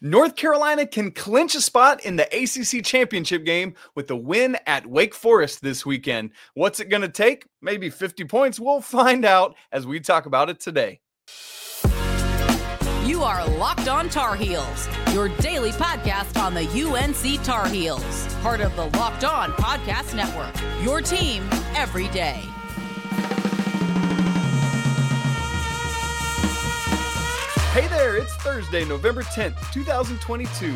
North Carolina can clinch a spot in the ACC championship game with a win at Wake Forest this weekend. What's it going to take? Maybe 50 points. We'll find out as we talk about it today. You are Locked On Tar Heels, your daily podcast on the UNC Tar Heels, part of the Locked On Podcast Network. Your team every day. Hey there, it's Thursday, November 10th, 2022.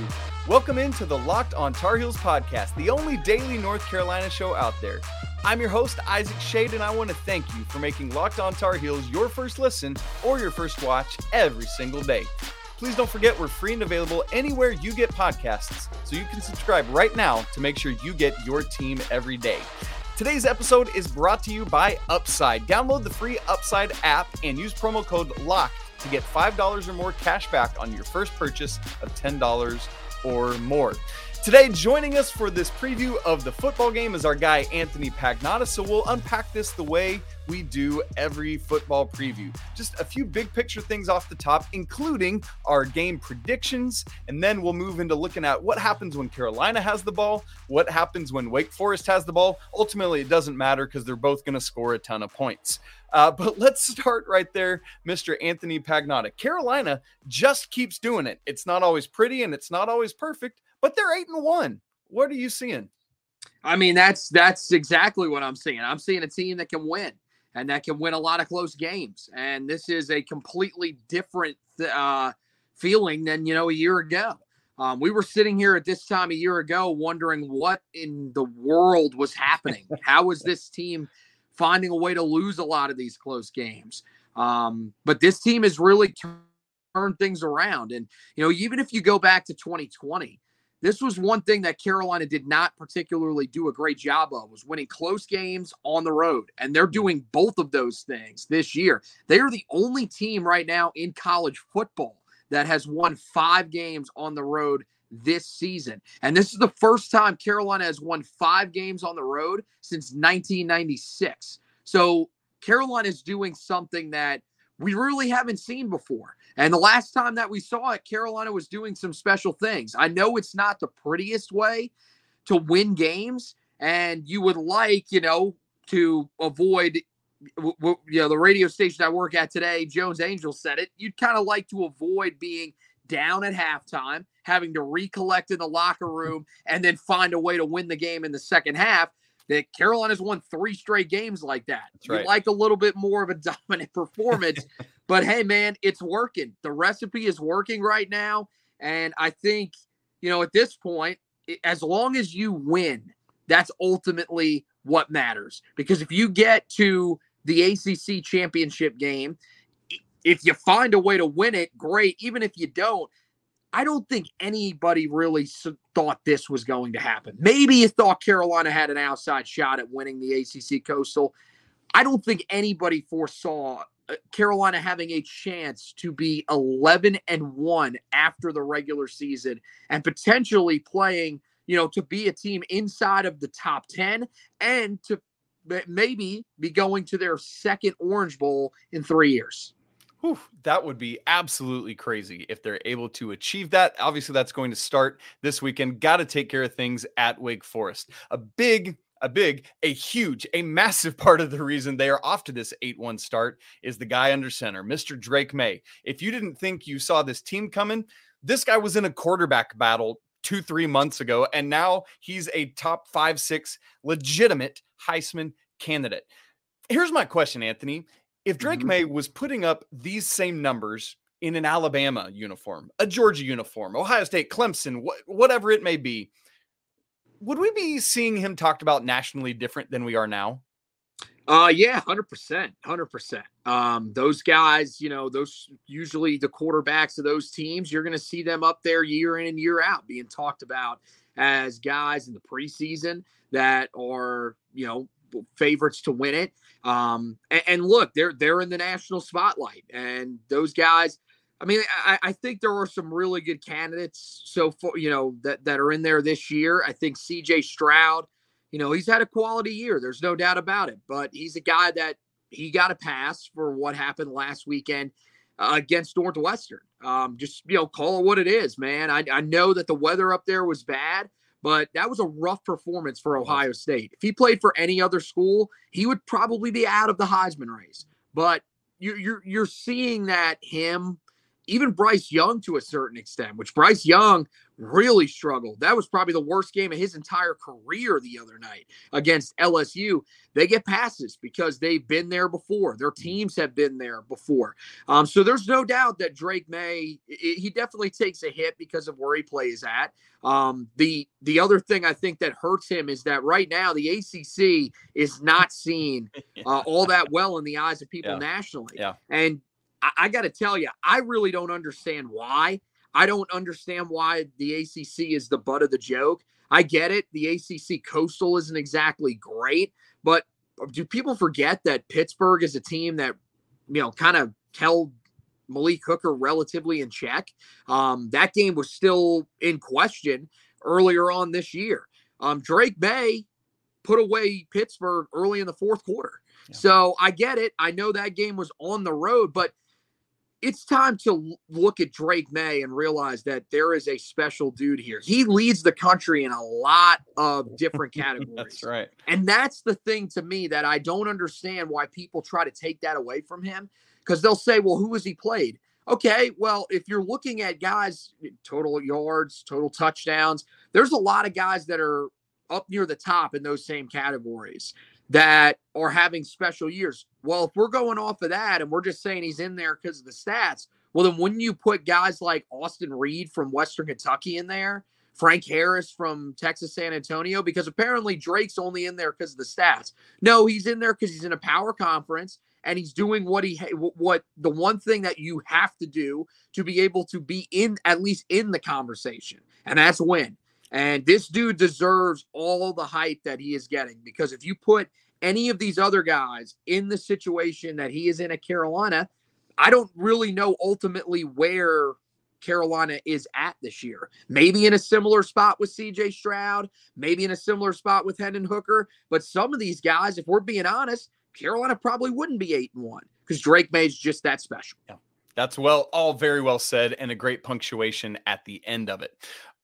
Welcome into the Locked on Tar Heels podcast, the only daily North Carolina show out there. I'm your host, Isaac Shade, and I want to thank you for making Locked on Tar Heels your first listen or your first watch every single day. Please don't forget we're free and available anywhere you get podcasts, so you can subscribe right now to make sure you get your team every day. Today's episode is brought to you by Upside. Download the free Upside app and use promo code LOCK to get $5 or more cash back on your first purchase of $10 or more. Today, joining us for this preview of the football game is our guy Anthony Pagnotta. So we'll unpack this the way we do every football preview. Just a few big picture things off the top, including our game predictions. And then we'll move into looking at what happens when Carolina has the ball, what happens when Wake Forest has the ball. Ultimately, it doesn't matter because they're both going to score a ton of points. Uh, but let's start right there, Mr. Anthony Pagnotta. Carolina just keeps doing it. It's not always pretty and it's not always perfect, but they're eight and one. What are you seeing? I mean, that's that's exactly what I'm seeing. I'm seeing a team that can win and that can win a lot of close games. And this is a completely different uh, feeling than you know a year ago. Um, we were sitting here at this time a year ago wondering what in the world was happening. How was this team finding a way to lose a lot of these close games? Um, but this team has really turned things around. And, you know, even if you go back to 2020, this was one thing that Carolina did not particularly do a great job of was winning close games on the road. And they're doing both of those things this year. They are the only team right now in college football that has won five games on the road this season. And this is the first time Carolina has won five games on the road since 1996. So Carolina is doing something that we really haven't seen before. And the last time that we saw it, Carolina was doing some special things. I know it's not the prettiest way to win games, and you would like, you know, to avoid, you know, the radio station I work at today, Jones Angel said it. You'd kind of like to avoid being down at halftime, having to recollect in the locker room, and then find a way to win the game in the second half that Carolina's won three straight games like that. That's right. You like a little bit more of a dominant performance, but hey, man, it's working. The recipe is working right now. And I think, you know, at this point, as long as you win, that's ultimately what matters. Because if you get to the ACC championship game, if you find a way to win it, great. Even if you don't, I don't think anybody really thought this was going to happen. Maybe you thought Carolina had an outside shot at winning the ACC Coastal. I don't think anybody foresaw uh, Carolina having a chance to be 11 and 1 after the regular season and potentially playing, you know, to be a team inside of the top 10 and to maybe be going to their second Orange Bowl in 3 years. Whew, that would be absolutely crazy if they're able to achieve that. Obviously, that's going to start this weekend. Got to take care of things at Wake Forest. A big a big, a huge, a massive part of the reason they are off to this 8 1 start is the guy under center, Mr. Drake Maye. If you didn't think you saw this team coming, this guy was in a quarterback battle two, three months ago, and now he's a top five, six legitimate Heisman candidate. Here's my question, Anthony. If Drake mm-hmm. Maye was putting up these same numbers in an Alabama uniform, a Georgia uniform, Ohio State, Clemson, wh- whatever it may be, would we be seeing him talked about nationally different than we are now? Uh yeah, hundred percent, hundred percent. Um, those guys, you know, those usually the quarterbacks of those teams, you're going to see them up there year in and year out, being talked about as guys in the preseason that are, you know, favorites to win it. Um, and, and, look, they're they're in the national spotlight, and those guys. I mean, I, I think there are some really good candidates so far, you know, that that are in there this year. I think C.J. Stroud, you know, he's had a quality year. There's no doubt about it. But he's a guy that he got a pass for what happened last weekend. uh, against Northwestern. Um, just you know, call it what it is, man. I, I know that the weather up there was bad, but that was a rough performance for Ohio State. If he played for any other school, he would probably be out of the Heisman race. But you're you're, you're seeing that him even Bryce Young to a certain extent, which Bryce Young really struggled. That was probably the worst game of his entire career the other night against LSU. They get passes because they've been there before. Their teams have been there before. Um, so there's no doubt that Drake Maye, he definitely takes a hit because of where he plays at. Um, the the other thing I think that hurts him is that right now the ACC is not seen uh, all that well in the eyes of people yeah. nationally. Yeah. And I, I got to tell you, I really don't understand why. I don't understand why the ACC is the butt of the joke. I get it. The ACC coastal isn't exactly great, but do people forget that Pittsburgh is a team that, you know, kind of held Malik Hooker relatively in check? Um, that game was still in question earlier on this year. Um, Drake Maye put away Pittsburgh early in the fourth quarter. Yeah. So I get it. I know that game was on the road, but – it's time to look at Drake Maye and realize that there is a special dude here. He leads the country in a lot of different categories. that's right. And that's the thing to me that I don't understand why people try to take that away from him because they'll say, well, who has he played? Okay, well, if you're looking at guys, total yards, total touchdowns, there's a lot of guys that are up near the top in those same categories that are having special years. Well, if we're going off of that and we're just saying he's in there because of the stats, well, then wouldn't you put guys like Austin Reed from Western Kentucky in there? Frank Harris from Texas San Antonio? Because apparently Drake's only in there because of the stats. No, he's in there because he's in a power conference and he's doing what he what the one thing that you have to do to be able to be in at least in the conversation, and that's win. And this dude deserves all the hype that he is getting because if you put any of these other guys in the situation that he is in at Carolina, I don't really know ultimately where Carolina is at this year. Maybe in a similar spot with CJ Stroud, maybe in a similar spot with Hendon Hooker. But some of these guys, if we're being honest, Carolina probably wouldn't be eight and one because Drake Maye's just that special. Yeah. That's well, all very well said, and a great punctuation at the end of it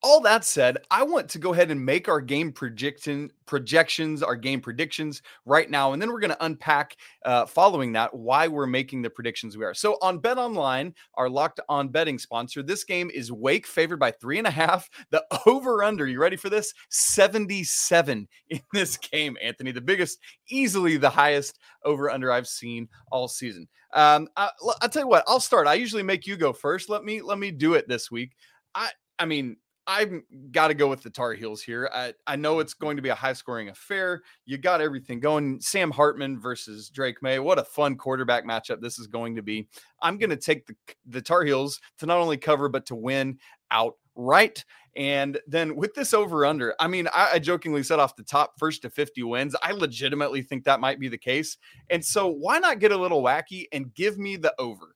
all that said, I want to go ahead and make our game prediction projections, our game predictions right now, and then we're going to unpack uh, following that why we're making the predictions we are. So on Bet Online, our locked on betting sponsor, this game is Wake favored by three and a half. The over under, you ready for this? Seventy seven in this game, Anthony, the biggest, easily the highest over under I've seen all season. Um, I, I'll tell you what, I'll start. I usually make you go first. Let me let me do it this week. I I mean, I've got to go with the Tar Heels here. I, I know it's going to be a high scoring affair. You got everything going. Sam Hartman versus Drake Maye. What a fun quarterback matchup this is going to be. I'm going to take the, the Tar Heels to not only cover, but to win outright. And then with this over under, I mean, I, I jokingly said off the top, first to 50 wins. I legitimately think that might be the case. And so why not get a little wacky and give me the over?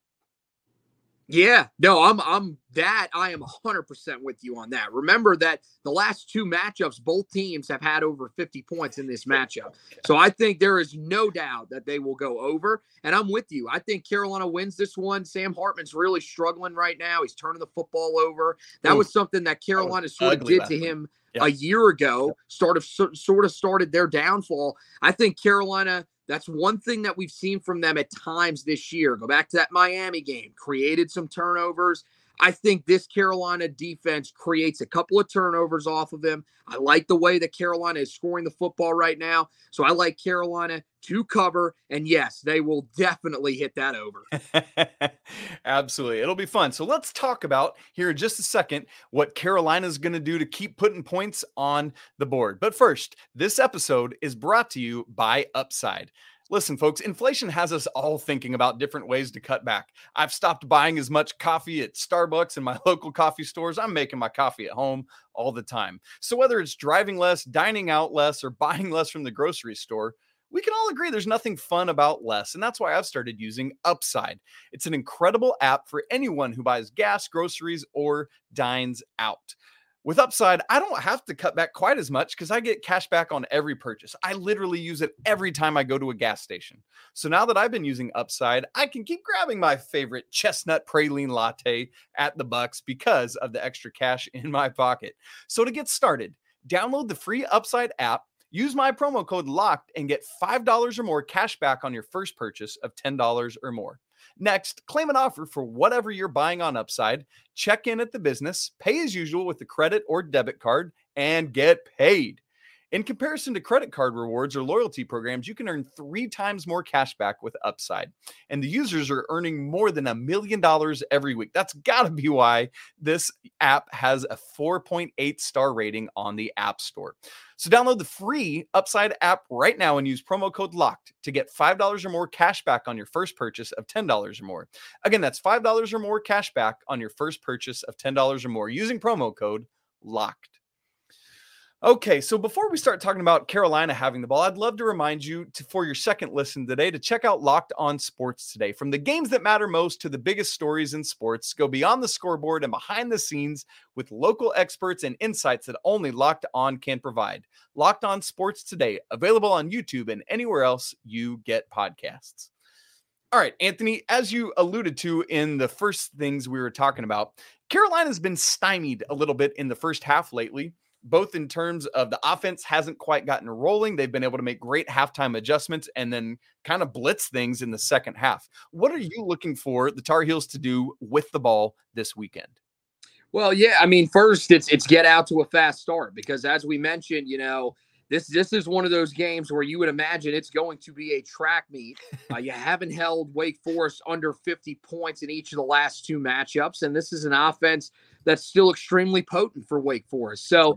Yeah, no, I'm I'm that I am 100% with you on that. Remember that the last two matchups both teams have had over 50 points in this matchup. So I think there is no doubt that they will go over and I'm with you. I think Carolina wins this one. Sam Hartman's really struggling right now. He's turning the football over. That Ooh, was something that Carolina sort of did to him a year ago. Sort of sort of started their downfall. I think Carolina that's one thing that we've seen from them at times this year. Go back to that Miami game, created some turnovers. I think this Carolina defense creates a couple of turnovers off of him. I like the way that Carolina is scoring the football right now. So I like Carolina to cover. And yes, they will definitely hit that over. Absolutely. It'll be fun. So let's talk about here in just a second what Carolina is going to do to keep putting points on the board. But first, this episode is brought to you by Upside. Listen, folks, inflation has us all thinking about different ways to cut back. I've stopped buying as much coffee at Starbucks and my local coffee stores. I'm making my coffee at home all the time. So, whether it's driving less, dining out less, or buying less from the grocery store, we can all agree there's nothing fun about less. And that's why I've started using Upside. It's an incredible app for anyone who buys gas, groceries, or dines out. With Upside, I don't have to cut back quite as much because I get cash back on every purchase. I literally use it every time I go to a gas station. So now that I've been using Upside, I can keep grabbing my favorite chestnut praline latte at the Bucks because of the extra cash in my pocket. So to get started, download the free Upside app, use my promo code LOCKED, and get $5 or more cash back on your first purchase of $10 or more. Next, claim an offer for whatever you're buying on Upside, check in at the business, pay as usual with the credit or debit card, and get paid. In comparison to credit card rewards or loyalty programs, you can earn three times more cash back with Upside. And the users are earning more than a million dollars every week. That's got to be why this app has a 4.8 star rating on the App Store. So download the free Upside app right now and use promo code LOCKED to get $5 or more cash back on your first purchase of $10 or more. Again, that's $5 or more cash back on your first purchase of $10 or more using promo code LOCKED. Okay, so before we start talking about Carolina having the ball, I'd love to remind you to, for your second listen today to check out Locked On Sports today. From the games that matter most to the biggest stories in sports, go beyond the scoreboard and behind the scenes with local experts and insights that only Locked On can provide. Locked On Sports today, available on YouTube and anywhere else you get podcasts. All right, Anthony, as you alluded to in the first things we were talking about, Carolina's been stymied a little bit in the first half lately both in terms of the offense hasn't quite gotten rolling. They've been able to make great halftime adjustments and then kind of blitz things in the second half. What are you looking for the Tar Heels to do with the ball this weekend? Well, yeah, I mean, first it's it's get out to a fast start because as we mentioned, you know, this this is one of those games where you would imagine it's going to be a track meet. Uh, you haven't held Wake Forest under 50 points in each of the last two matchups, and this is an offense that's still extremely potent for Wake Forest. So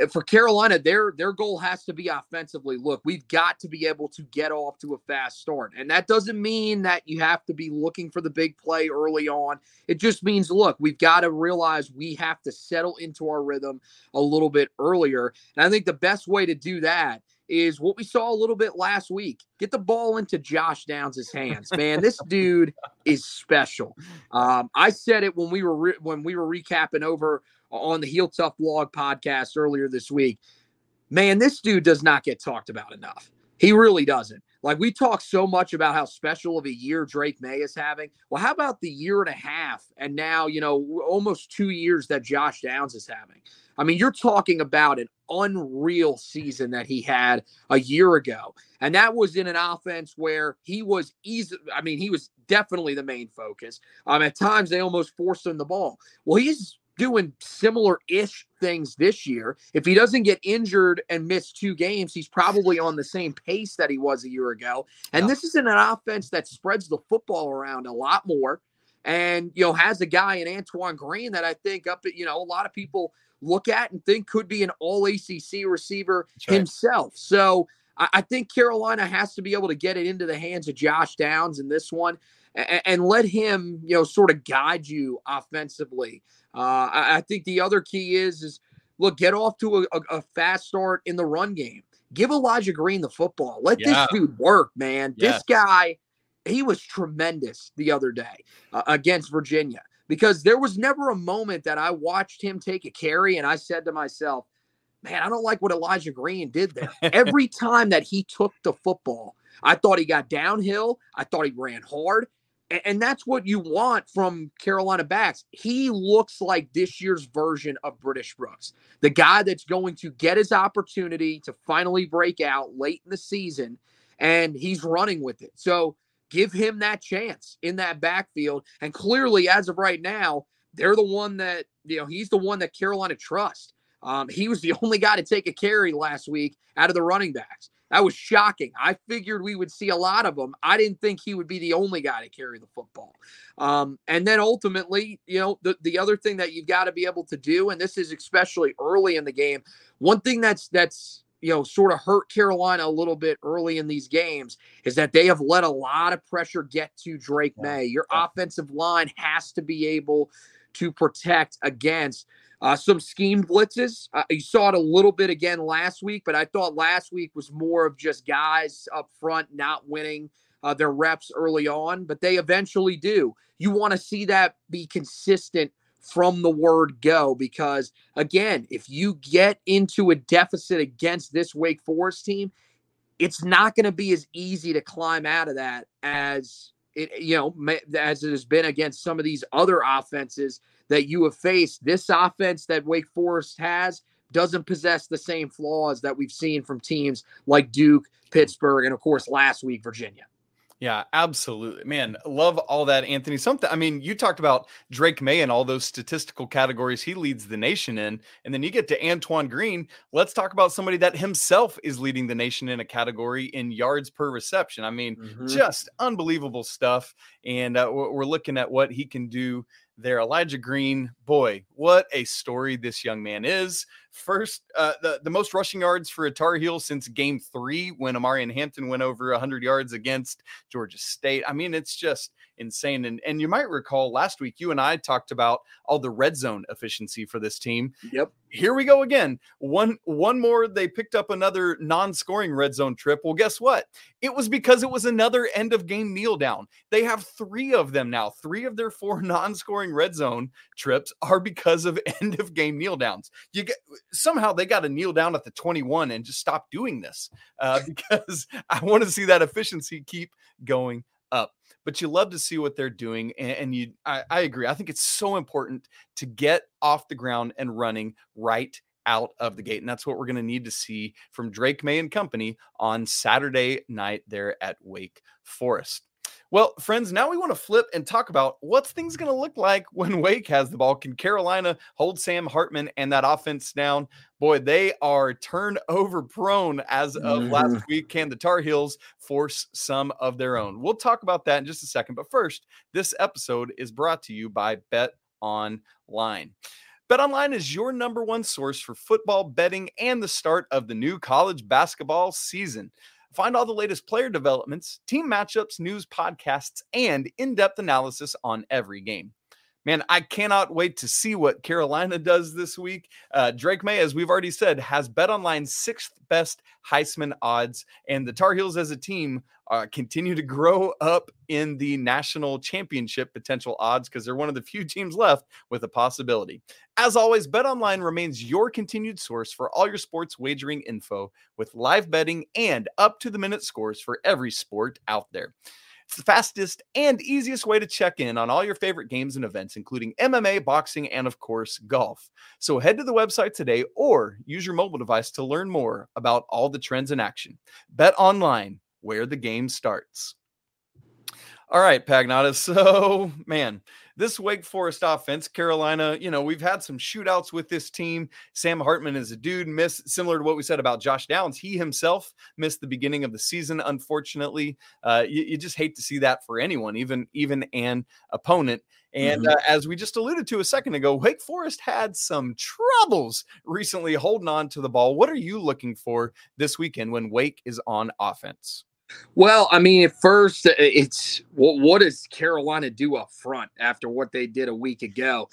uh, for Carolina, their their goal has to be offensively. Look, we've got to be able to get off to a fast start, and that doesn't mean that you have to be looking for the big play early on. It just means, look, we've got to realize we have to settle into our rhythm a little bit earlier. And I think the best way to do that is what we saw a little bit last week. Get the ball into Josh Downs' hands, man. this dude is special. Um, I said it when we were re- when we were recapping over on the Heel Tough Blog podcast earlier this week. Man, this dude does not get talked about enough. He really doesn't. Like we talk so much about how special of a year Drake Maye is having. Well, how about the year and a half and now, you know, almost 2 years that Josh Downs is having? I mean, you're talking about an unreal season that he had a year ago. And that was in an offense where he was easy. I mean, he was definitely the main focus. Um, at times they almost forced him the ball. Well, he's doing similar ish things this year. If he doesn't get injured and miss two games, he's probably on the same pace that he was a year ago. And yeah. this is in an offense that spreads the football around a lot more and, you know, has a guy in Antoine Green that I think up at, you know, a lot of people look at and think could be an all ACC receiver right. himself. So I, I, think Carolina has to be able to get it into the hands of Josh Downs in this one and let him, you know, sort of guide you offensively. Uh, I, I, think the other key is is look, get off to a, a, fast start in the run game. Give Elijah Green the football. Let yeah. this dude work, man. Yes. This guy, he was tremendous the other day uh, against Virginia because there was never a moment that I watched him take a carry and I said to myself, man, I don't like what Elijah Green did there. Every time that he took the football, I thought he got downhill. I thought he ran hard. And that's what you want from Carolina backs. He looks like this year's version of British Brooks, the guy that's going to get his opportunity to finally break out late in the season, and he's running with it. So give him that chance in that backfield. And clearly, as of right now, they're the one that, you know, he's the one that Carolina trusts. Um, he was the only guy to take a carry last week out of the running backs. That was shocking. I figured we would see a lot of them. I didn't think he would be the only guy to carry the football. Um, and then ultimately, you know, the, the other thing that you've got to be able to do, and this is especially early in the game, one thing that's that's you know, sort of hurt Carolina a little bit early in these games is that they have let a lot of pressure get to Drake yeah. Maye. Your yeah. offensive line has to be able to protect against uh, some schemed blitzes. Uh, you saw it a little bit again last week, but I thought last week was more of just guys up front not winning uh, their reps early on, but they eventually do. You want to see that be consistent from the word go because again, if you get into a deficit against this Wake Forest team, it's not going to be as easy to climb out of that as it you know as it has been against some of these other offenses that you have faced. This offense that Wake Forest has doesn't possess the same flaws that we've seen from teams like Duke, Pittsburgh, and of course last week Virginia. Yeah, absolutely. Man, love all that, Anthony. Something, I mean, you talked about Drake Maye and all those statistical categories he leads the nation in. And then you get to Antoine Green. Let's talk about somebody that himself is leading the nation in a category in yards per reception. I mean, mm-hmm. just unbelievable stuff. And uh, we're looking at what he can do there. Elijah Green, boy, what a story this young man is. First, uh, the, the most rushing yards for a Tar Heel since game three when Omarion Hampton went over 100 yards against Georgia State. I mean, it's just insane. And, and you might recall last week, you and I talked about all the red zone efficiency for this team. Yep. Here we go again. One one more. They picked up another non-scoring red zone trip. Well, guess what? It was because it was another end of game kneel down. They have three of them now. Three of their four non-scoring red zone trips are because of end of game kneel downs. You get somehow they got to kneel down at the 21 and just stop doing this uh, because I want to see that efficiency keep going up but you love to see what they're doing. And, and you, I, I agree. I think it's so important to get off the ground and running right out of the gate. And that's what we're going to need to see from Drake Maye and company on Saturday night there at Wake Forest. Well, friends, now we want to flip and talk about what's things going to look like when Wake has the ball. Can Carolina hold Sam Hartman and that offense down? Boy, they are turnover prone as of mm-hmm. last week. Can the Tar Heels force some of their own? We'll talk about that in just a second. But first, this episode is brought to you by Bet Online. BetOnline is your number one source for football betting and the start of the new college basketball season. Find all the latest player developments, team matchups, news, podcasts, and in depth analysis on every game. Man, I cannot wait to see what Carolina does this week. Uh, Drake Maye, as we've already said, has BetOnline's sixth best Heisman odds, and the Tar Heels as a team uh, continue to grow up in the national championship potential odds because they're one of the few teams left with a possibility. As always, BetOnline remains your continued source for all your sports wagering info with live betting and up to the minute scores for every sport out there. It's the fastest and easiest way to check in on all your favorite games and events, including MMA, boxing, and of course, golf. So head to the website today or use your mobile device to learn more about all the trends in action. Bet online where the game starts. All right, Pagnotta. So, man, this Wake Forest offense, Carolina, you know, we've had some shootouts with this team. Sam Hartman is a dude, miss similar to what we said about Josh Downs. He himself missed the beginning of the season, unfortunately. Uh, you, you, just hate to see that for anyone, even even an opponent. And mm-hmm. uh, as we just alluded to a second ago, Wake Forest had some troubles recently holding on to the ball. What are you looking for this weekend when Wake is on offense? Well, I mean, at first, uh, it's what, what does Carolina do up front after what they did a week ago?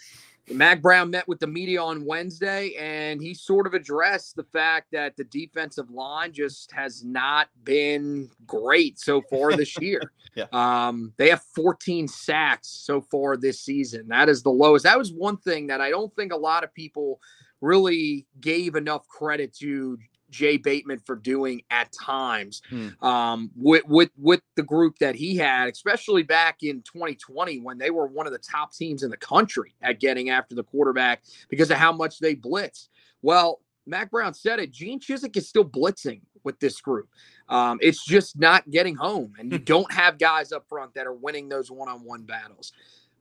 Mack Brown met with the media on Wednesday, and he sort of addressed the fact that the defensive line just has not been great so far this year. yeah. um, they have 14 sacks so far this season. That is the lowest. That was one thing that I don't think a lot of people really gave enough credit to Jay Bateman for doing at times hmm. um, with, with with the group that he had, especially back in 2020 when they were one of the top teams in the country at getting after the quarterback because of how much they blitzed. Well, Mack Brown said it. Gene Chizik is still blitzing with this group. Um, it's just not getting home, and you hmm. don't have guys up front that are winning those one-on-one battles.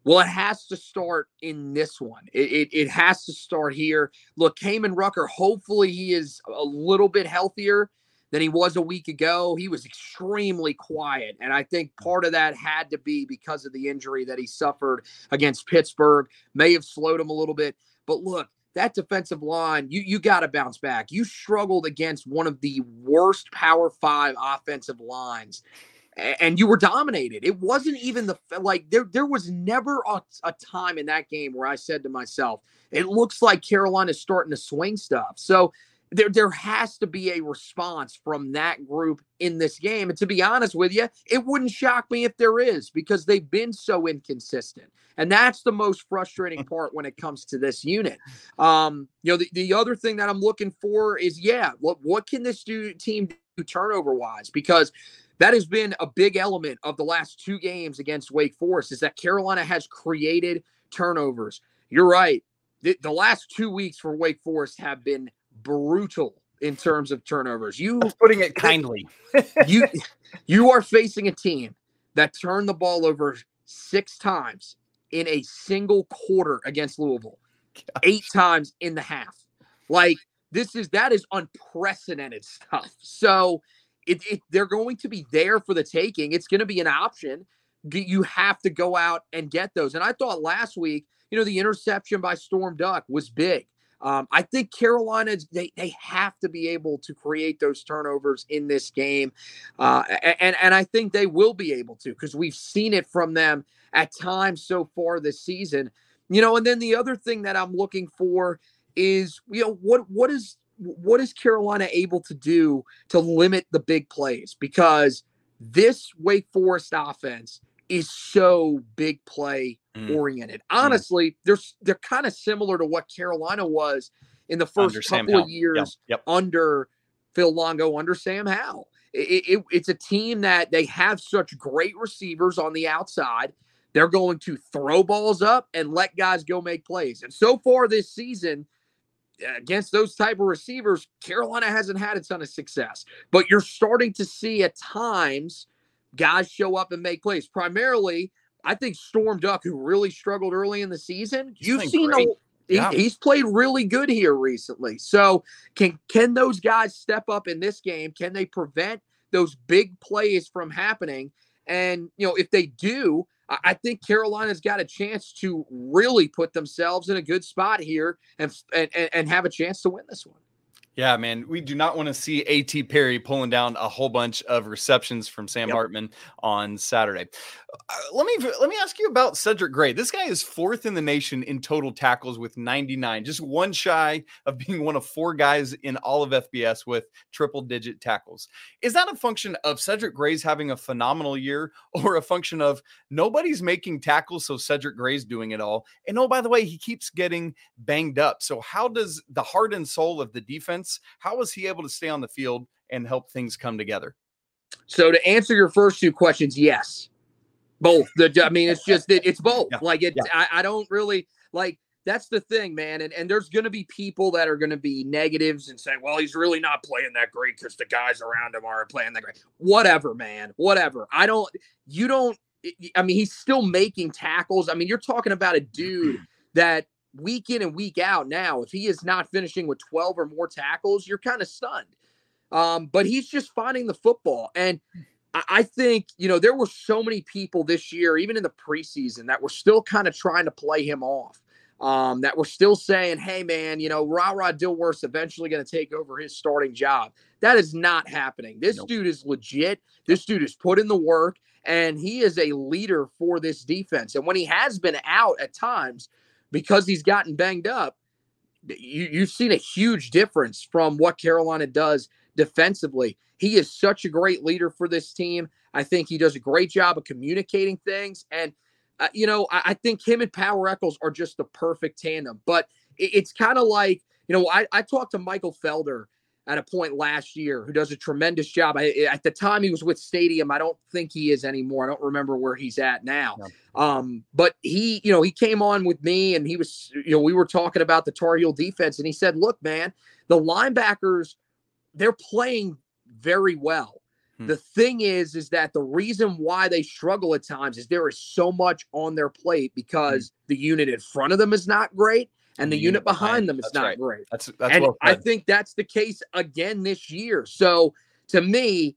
Well, it has to start in this one. It, it, it has to start here. Look, Kaimon Rucker, hopefully he is a little bit healthier than he was a week ago. He was extremely quiet. And I think part of that had to be because of the injury that he suffered against Pittsburgh. May have slowed him a little bit. But look, that defensive line, you you got to bounce back. You struggled against one of the worst Power Five offensive lines and you were dominated. It wasn't even the like there there was never a, a, time in that game where I said to myself, it looks like Carolina's starting to swing stuff. So there there has to be a response from that group in this game. And to be honest with you, it wouldn't shock me if there is because they've been so inconsistent. And that's the most frustrating part when it comes to this unit. Um, you know, the, the other thing that I'm looking for is yeah, what what can this do, team do turnover wise? Because that has been a big element of the last two games against Wake Forest is that Carolina has created turnovers. You're right. The, the last two weeks for Wake Forest have been brutal in terms of turnovers. You That's putting it kindly. you you are facing a team that turned the ball over six times in a single quarter against Louisville, Gosh. eight times in the half. Like this is that is unprecedented stuff. So it, it, they're going to be there for the taking. It's going to be an option. You have to go out and get those. And I thought last week, you know, the interception by Storm Duck was big. Um, I think Carolina they they have to be able to create those turnovers in this game, uh, and and I think they will be able to because we've seen it from them at times so far this season. You know, and then the other thing that I'm looking for is you know what what is what is Carolina able to do to limit the big plays because this Wake Forest offense is so big play mm. oriented. Mm. Honestly, mm. they're they're kind of similar to what Carolina was in the first under couple of years yep. Yep. under Phil Longo, under Sam Howell. It, it, it's a team that they have such great receivers on the outside. They're going to throw balls up and let guys go make plays. And so far this season, against those type of receivers, Carolina hasn't had a ton of success. But you're starting to see at times guys show up and make plays. Primarily, I think Storm Duck, who really struggled early in the season, he's you've seen a, he, yeah. he's played really good here recently. So can can those guys step up in this game? Can they prevent those big plays from happening? And you know, if they do, I think Carolina's got a chance to really put themselves in a good spot here and and, and have a chance to win this one. Yeah, man, we do not want to see A.T. Perry pulling down a whole bunch of receptions from Sam yep. Hartman on Saturday. Uh, let me let me ask you about Cedric Gray. This guy is fourth in the nation in total tackles with 99, just one shy of being one of four guys in all of FBS with triple digit tackles. Is that a function of Cedric Gray's having a phenomenal year, or a function of nobody's making tackles, so Cedric Gray's doing it all? And oh, by the way, he keeps getting banged up. So how does the heart and soul of the defense how was he able to stay on the field and help things come together? So to answer your first two questions, yes, both. The I mean, it's just it, it's both. Yeah. Like it, yeah. I, I don't really like. That's the thing, man. And and there's going to be people that are going to be negatives and say, well, he's really not playing that great because the guys around him aren't playing that great. Whatever, man. Whatever. I don't. You don't. I mean, he's still making tackles. I mean, you're talking about a dude that week in and week out now, if he is not finishing with 12 or more tackles, you're kind of stunned. Um, but he's just finding the football. And I, I think, you know, there were so many people this year, even in the preseason, that were still kind of trying to play him off. Um, that were still saying, hey, man, you know, Ra Ra Dilworth's eventually going to take over his starting job. That is not happening. This nope. dude is legit. This dude is put in the work, and he is a leader for this defense. And when he has been out at times, because he's gotten banged up, you, you've seen a huge difference from what Carolina does defensively. He is such a great leader for this team. I think he does a great job of communicating things. And, uh, you know, I, I, think him and Power Echols are just the perfect tandem. But it, it's kind of like, you know, I, I talked to Michael Felder at a point last year who does a tremendous job. I, at the time he was with Stadium, I don't think he is anymore. I don't remember where he's at now. Um, but he, you know, he came on with me and he was, you know, we were talking about the Tar Heel defense and he said, "Look, man, the linebackers they're playing very well. Hmm. The thing is is that the reason why they struggle at times is there is so much on their plate hmm. because hmm. the unit in front of them is not great and the, unit, behind, them is not right. great. That's that's and well I think that's the case again this year. So to me,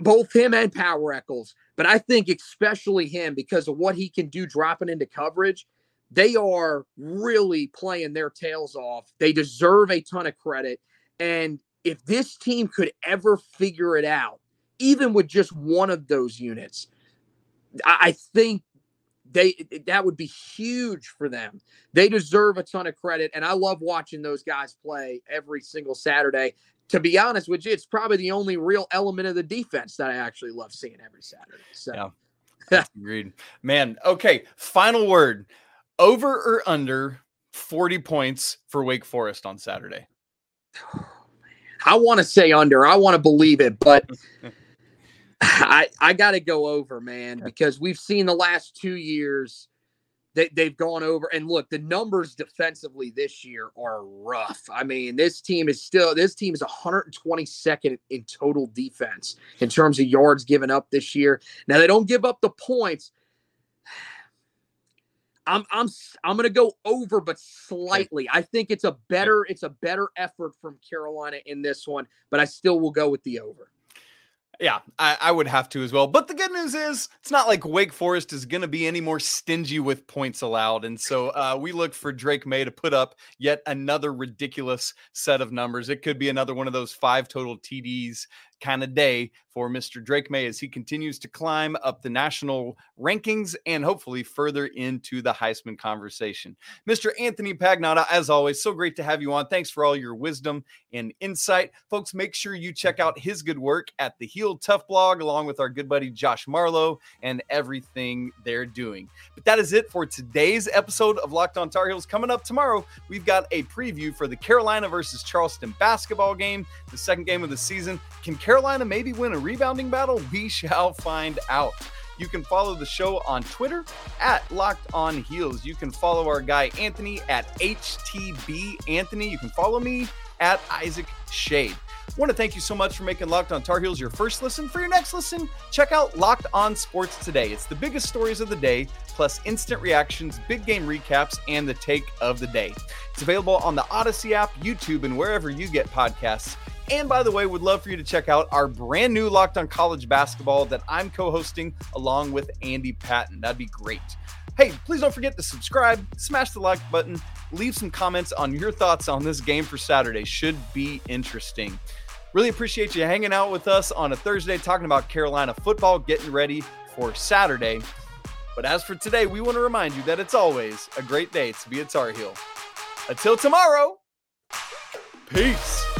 both him and Power Echols, but I think especially him because of what he can do dropping into coverage. They are really playing their tails off. They deserve a ton of credit. And if this team could ever figure it out, even with just one of those units, I think they that would be huge for them. They deserve a ton of credit, and I love watching those guys play every single Saturday. To be honest with you, it's probably the only real element of the defense that I actually love seeing every Saturday. So, yeah, agreed, man. Okay, final word: over or under forty points for Wake Forest on Saturday. I want to say under. I want to believe it, but I I got to go over, man, because we've seen the last two years they, they've gone over. And look, the numbers defensively this year are rough. I mean, this team is still this team is 122nd in total defense in terms of yards given up this year. Now they don't give up the points. I'm I'm I'm gonna go over, but slightly. I think it's a better it's a better effort from Carolina in this one, but I still will go with the over. Yeah, I, I, would have to as well. But the good news is, it's not like Wake Forest is going to be any more stingy with points allowed. And so uh, we look for Drake Maye to put up yet another ridiculous set of numbers. It could be another one of those five total TDs kind of day for Mr. Drake Maye as he continues to climb up the national rankings and hopefully further into the Heisman conversation. Mr. Anthony Pagnotta, as always, so great to have you on. Thanks for all your wisdom and insight. Folks, make sure you check out his good work at the Heel Tough blog, along with our good buddy Josh Marlowe and everything they're doing. But that is it for today's episode of Locked on Tar Heels. Coming up tomorrow, we've got a preview for the Carolina versus Charleston basketball game, the second game of the season. Can Carolina maybe win a rebounding battle? We shall find out. You can follow the show on Twitter at Locked On Heels. You can follow our guy Anthony at HTB Anthony. You can follow me at Isaac Shade. I want to thank you so much for making Locked On Tar Heels your first listen. For your next listen, check out Locked On Sports Today. It's the biggest stories of the day, plus instant reactions, big game recaps, and the take of the day. It's available on the Audacy app, YouTube, and wherever you get podcasts. And by the way, would love for you to check out our brand new Locked on College Basketball that I'm co hosting along with Andy Patton. That'd be great. Hey, please don't forget to subscribe, smash the like button, leave some comments on your thoughts on this game for Saturday. Should be interesting. Really appreciate you hanging out with us on a Thursday talking about Carolina football, getting ready for Saturday. But as for today, we want to remind you that it's always a great day to be a Tar Heel. Until tomorrow, peace.